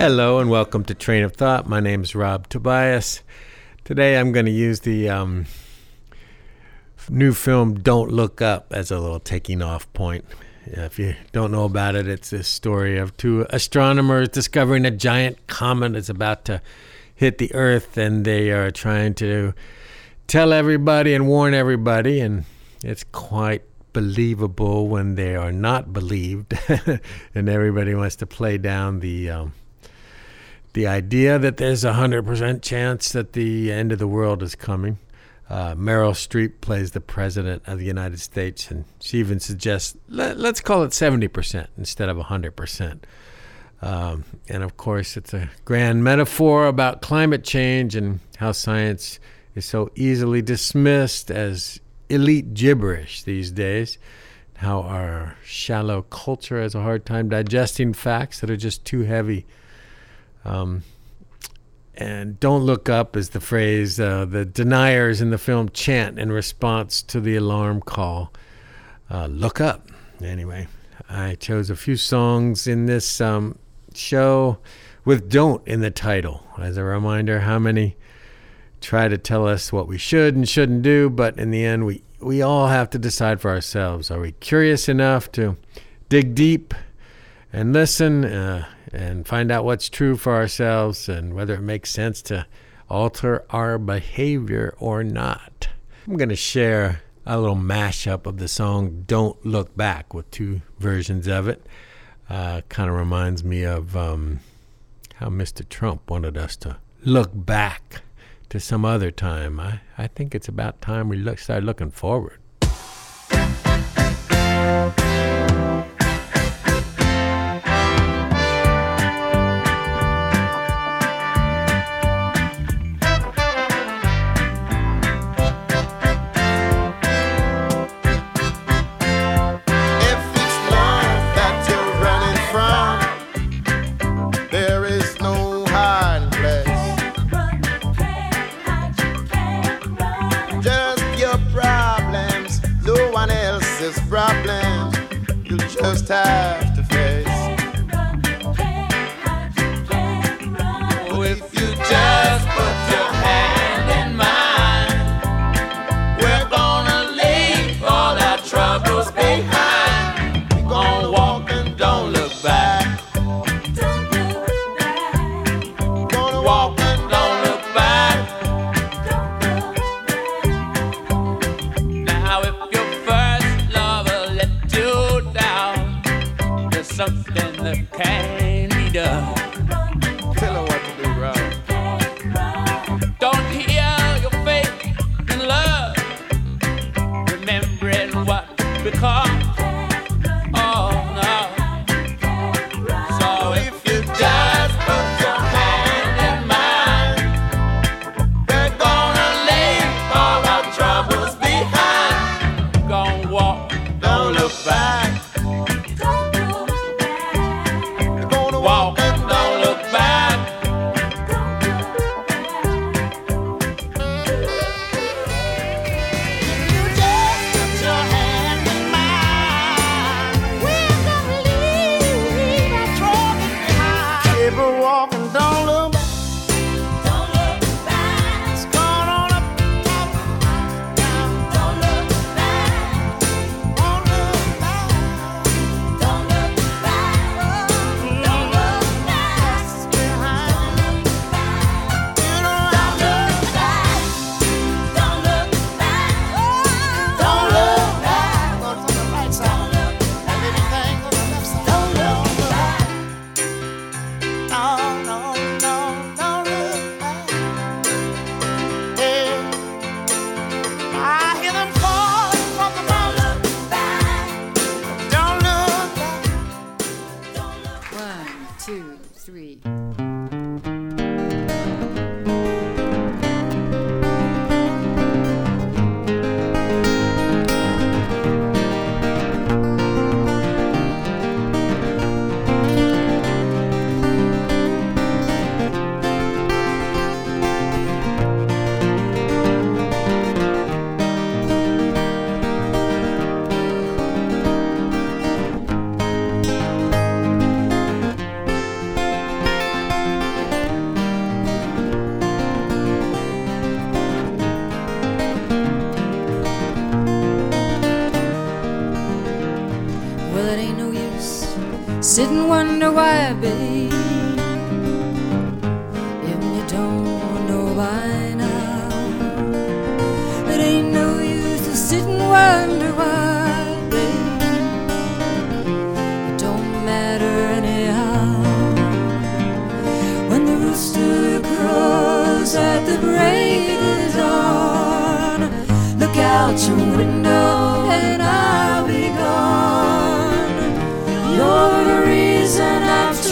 Hello and welcome to Train of Thought. My name is Rob Tobias. Today I'm going to use the um, new film Don't Look Up as a little taking off point. If you don't know about it, it's a story of two astronomers discovering a giant comet is about to hit the Earth, and they are trying to tell everybody and warn everybody, and it's quite believable when they are not believed, and everybody wants to play down the um, the idea that there's a hundred percent chance that the end of the world is coming. Uh, Meryl Streep plays the president of the United States, and she even suggests let, us call it seventy percent instead of hundred percent. Um, and of course, it's a grand metaphor about climate change and how science is so easily dismissed as elite gibberish these days. How our shallow culture has a hard time digesting facts that are just too heavy um, and don't look up is the phrase uh, the deniers in the film chant in response to the alarm call. Uh, look up. Anyway, I chose a few songs in this um, show with don't in the title as a reminder how many try to tell us what we should and shouldn't do, but in the end, we, we all have to decide for ourselves. Are we curious enough to dig deep and listen? Uh, and find out what's true for ourselves and whether it makes sense to alter our behavior or not. I'm going to share a little mashup of the song Don't Look Back with two versions of it. Uh, kind of reminds me of um, how Mr. Trump wanted us to look back to some other time. I, I think it's about time we look, start looking forward. Coast time. Sit and wonder why, babe.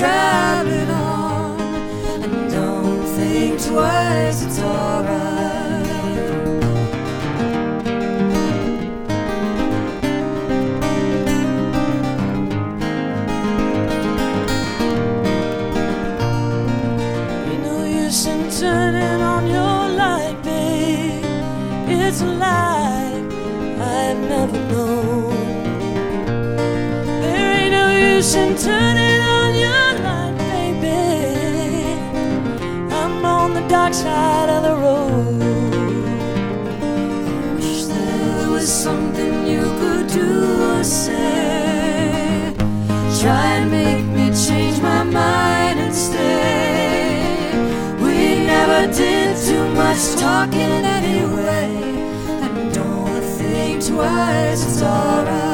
Reason much talking anyway. And don't think twice, it's alright.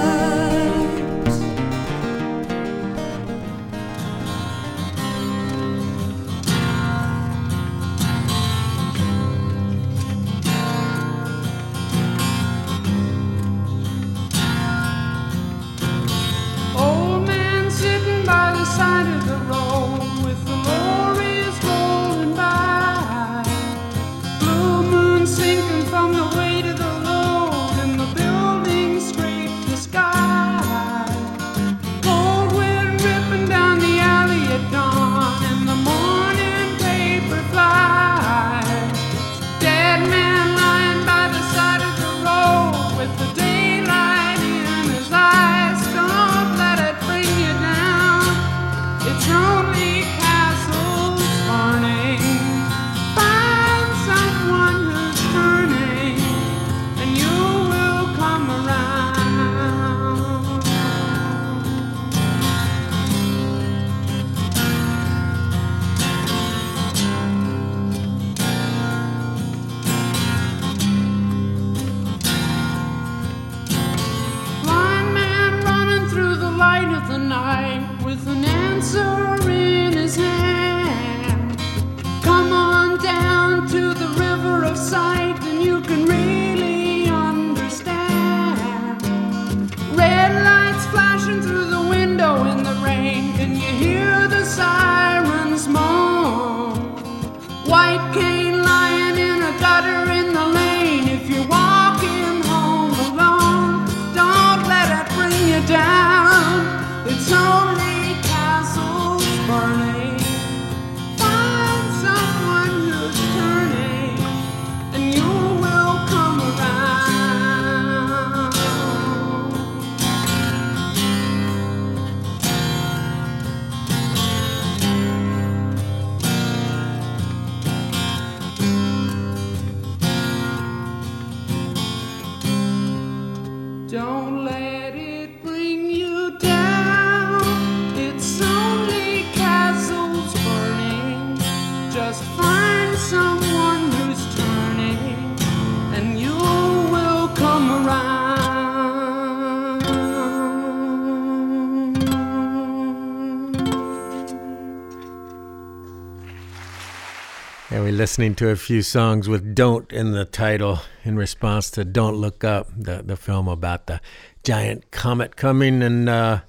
Listening to a few songs with "Don't" in the title in response to "Don't Look Up," the the film about the giant comet coming, and uh,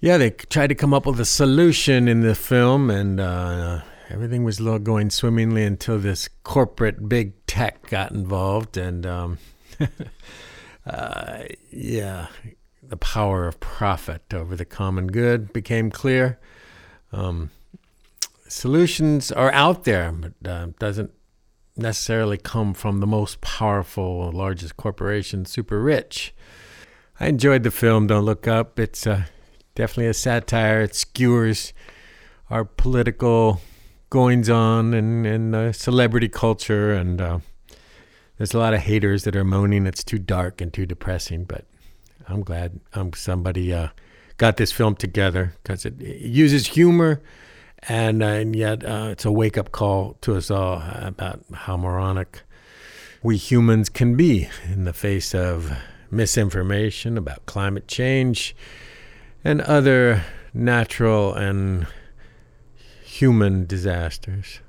yeah, they tried to come up with a solution in the film, and uh, everything was going swimmingly until this corporate big tech got involved, and um, uh, yeah, the power of profit over the common good became clear. Um, solutions are out there, but uh, doesn't necessarily come from the most powerful, largest corporation, super rich. I enjoyed the film. Don't look up. It's uh, definitely a satire. It skewers our political goings on and and celebrity culture, and uh, there's a lot of haters that are moaning it's too dark and too depressing. But I'm glad um, somebody uh, got this film together because it uses humor, and uh, and yet uh, it's a wake up call to us all about how moronic we humans can be in the face of misinformation about climate change and other natural and human disasters.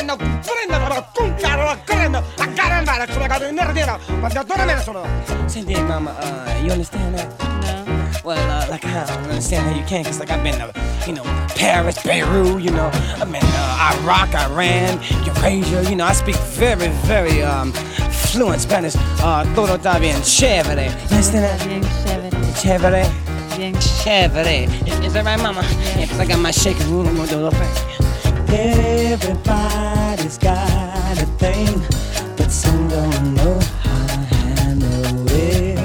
Andando, prendo, prendo, cucchiaro, prendo, a caramba, sulla casa in nero, ma da dove me ne sono? Send it, mama. Uh, you understand that? No. Well, uh, like I don't understand how you can, cause like I've been to, you know, Paris, Beirut, you know, I've been uh, Iraq, Iran, Eurasia, you know, I speak very, very um, fluent Spanish. Uh, todo está bien, chévere. You understand that? Bien chévere. Chévere, Bien chévere. Is, is that right, mama? Yeah, cause I got my shaking room, I'm gonna do a little thing. Everybody's got a thing, but some don't know how to handle it.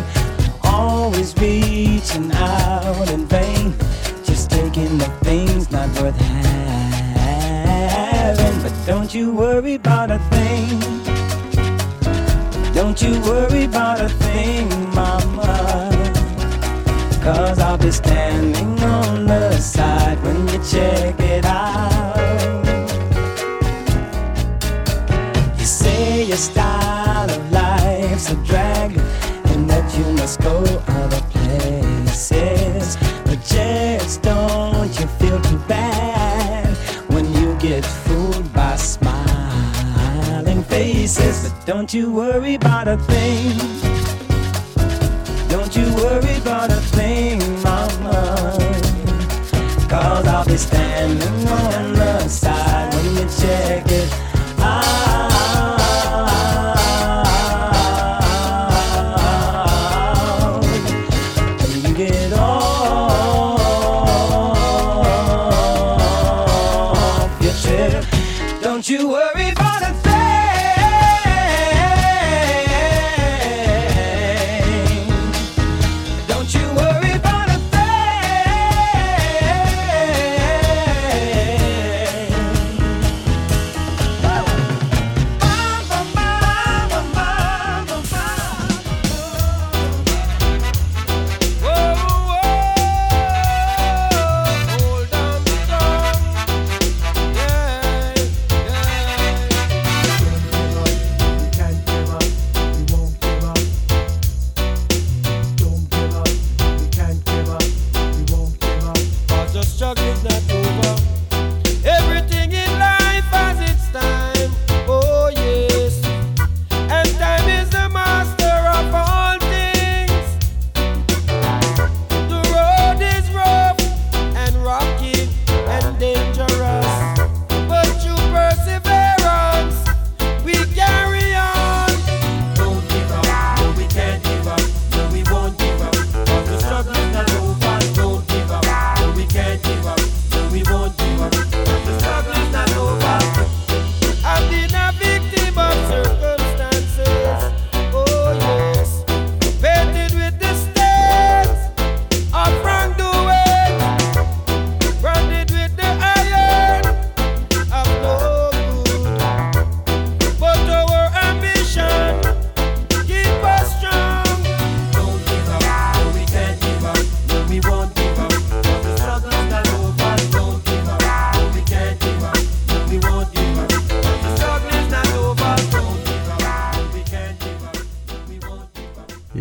Always reaching out in vain, just taking the things not worth having. But don't you worry about a thing. Don't you worry about a thing, mama. Cause I'll be standing on the side when you check it out. Your style of life's a drag and that you must go other places. But just don't you feel too bad when you get fooled by smiling faces. But Don't you worry about a thing. Don't you worry about a thing, mama. Cause I'll be standing on the side when you check it don't you worry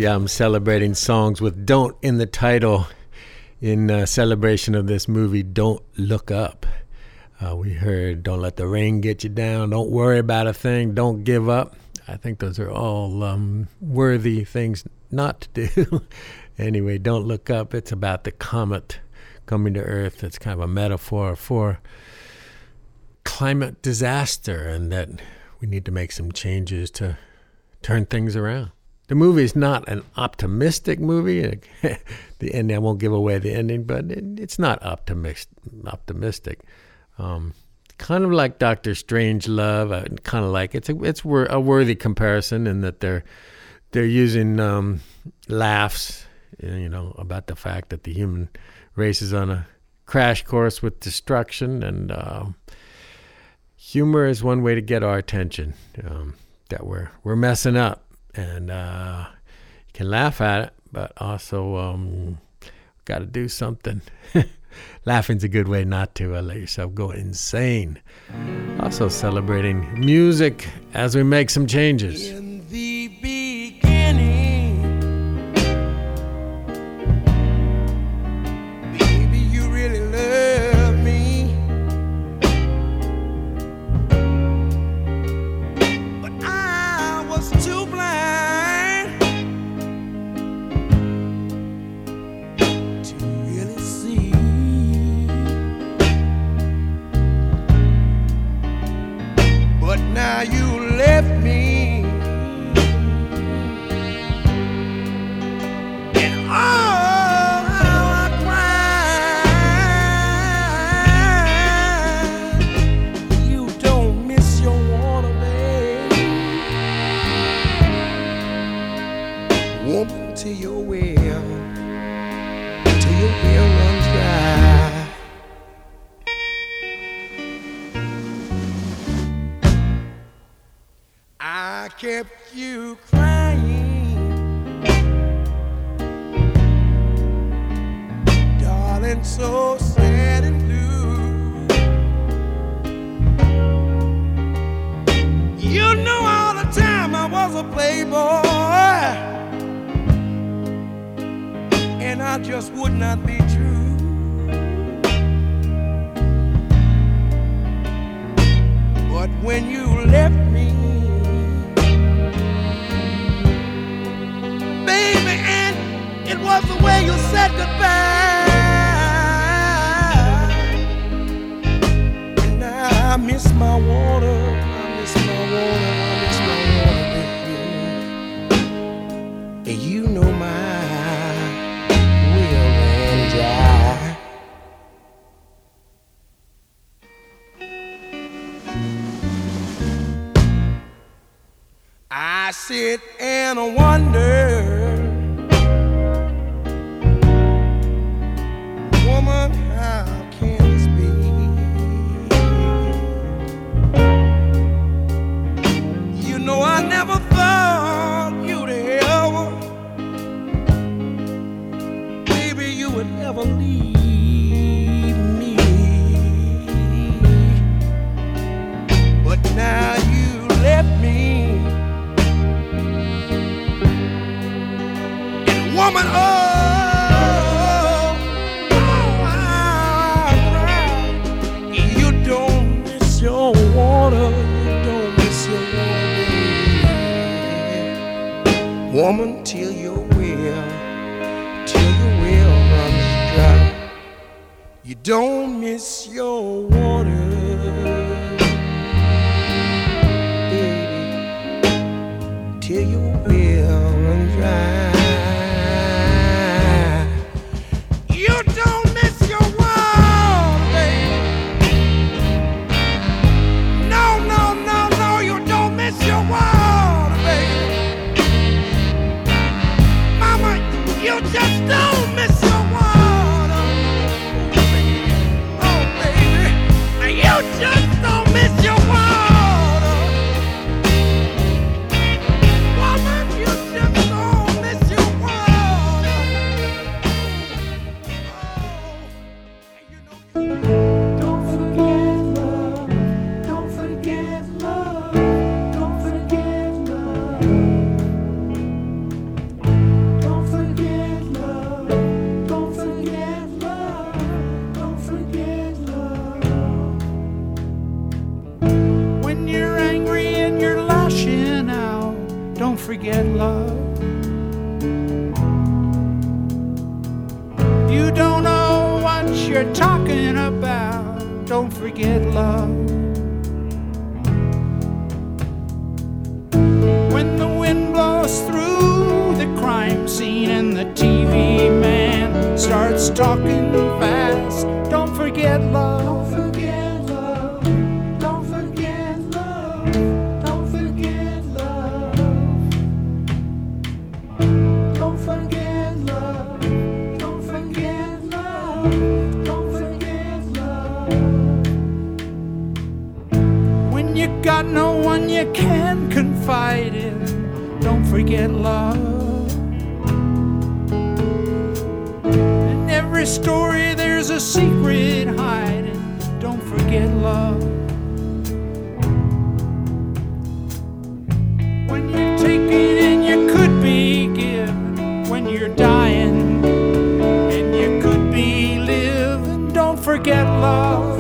Yeah, I'm celebrating songs with "Don't" in the title in uh, celebration of this movie. Don't look up. Uh, we heard "Don't let the rain get you down." Don't worry about a thing. Don't give up. I think those are all um, worthy things not to do. anyway, don't look up. It's about the comet coming to Earth. It's kind of a metaphor for climate disaster and that we need to make some changes to turn things around. The movie is not an optimistic movie. the ending, I won't give away the ending, but it, it's not optimist, optimistic. Um, kind of like Doctor Strangelove. I kind of like it's a, it's wor- a worthy comparison in that they're they're using um, laughs, you know, about the fact that the human race is on a crash course with destruction, and um humor is one way to get our attention. Um, that we're we're messing up, and uh, you can laugh at it, but also um, got to do something. Laughing's a good way not to uh, let yourself go insane. Also celebrating music as we make some changes. I just would not be true. and a woman. forget love. You don't know what you're talking about. Don't forget love. When the wind blows through the crime scene and the TV man starts talking fast, don't forget love. you can confide in. Don't forget love. In every story, there's a secret hiding. Don't forget love. When you take it, and you could be given, when you're dying and you could be living, don't forget love.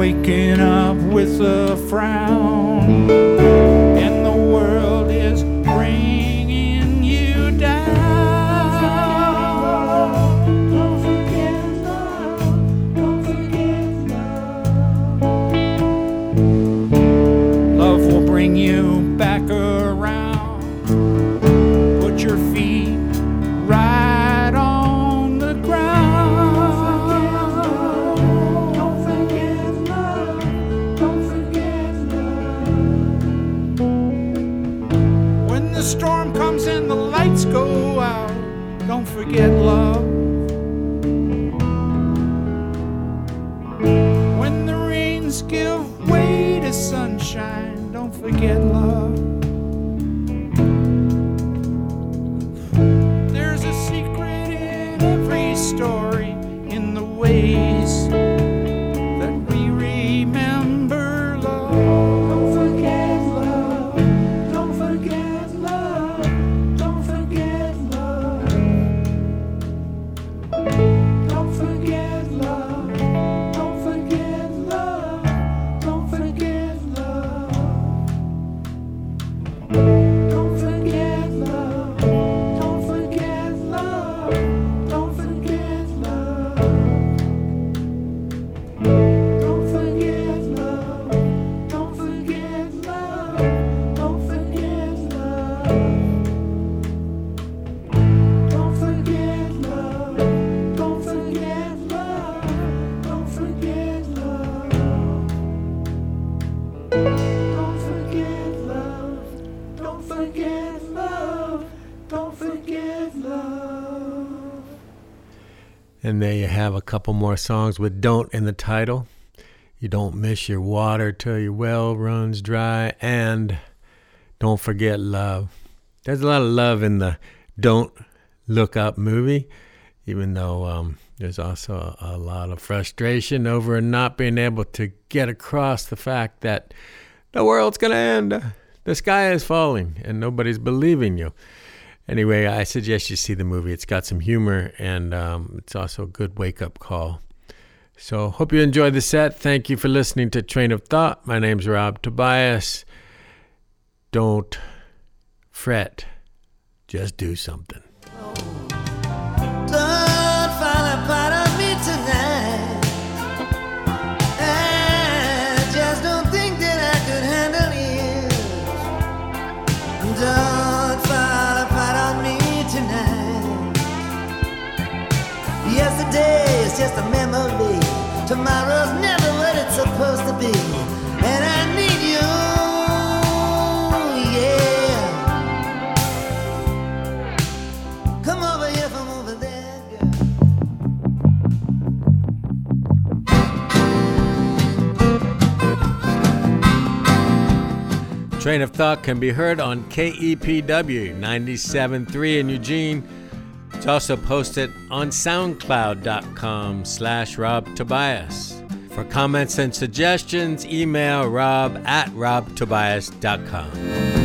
waking up with a frown. There you have a couple more songs with don't in the title. You don't miss your water till your well runs dry. And don't forget love. There's a lot of love in the Don't Look Up movie, even though um, there's also a, a lot of frustration over not being able to get across the fact that the world's going to end. The sky is falling and nobody's believing you. Anyway, I suggest you see the movie. It's got some humor and um, it's also a good wake up call. So, hope you enjoyed the set. Thank you for listening to Train of Thought. My name's Rob Tobias. Don't fret, just do something. Don't Train of Thought can be heard on KEPW 97.3 in Eugene. It's also posted on soundcloud.com slash Rob Tobias. For comments and suggestions, email rob at robtobias.com.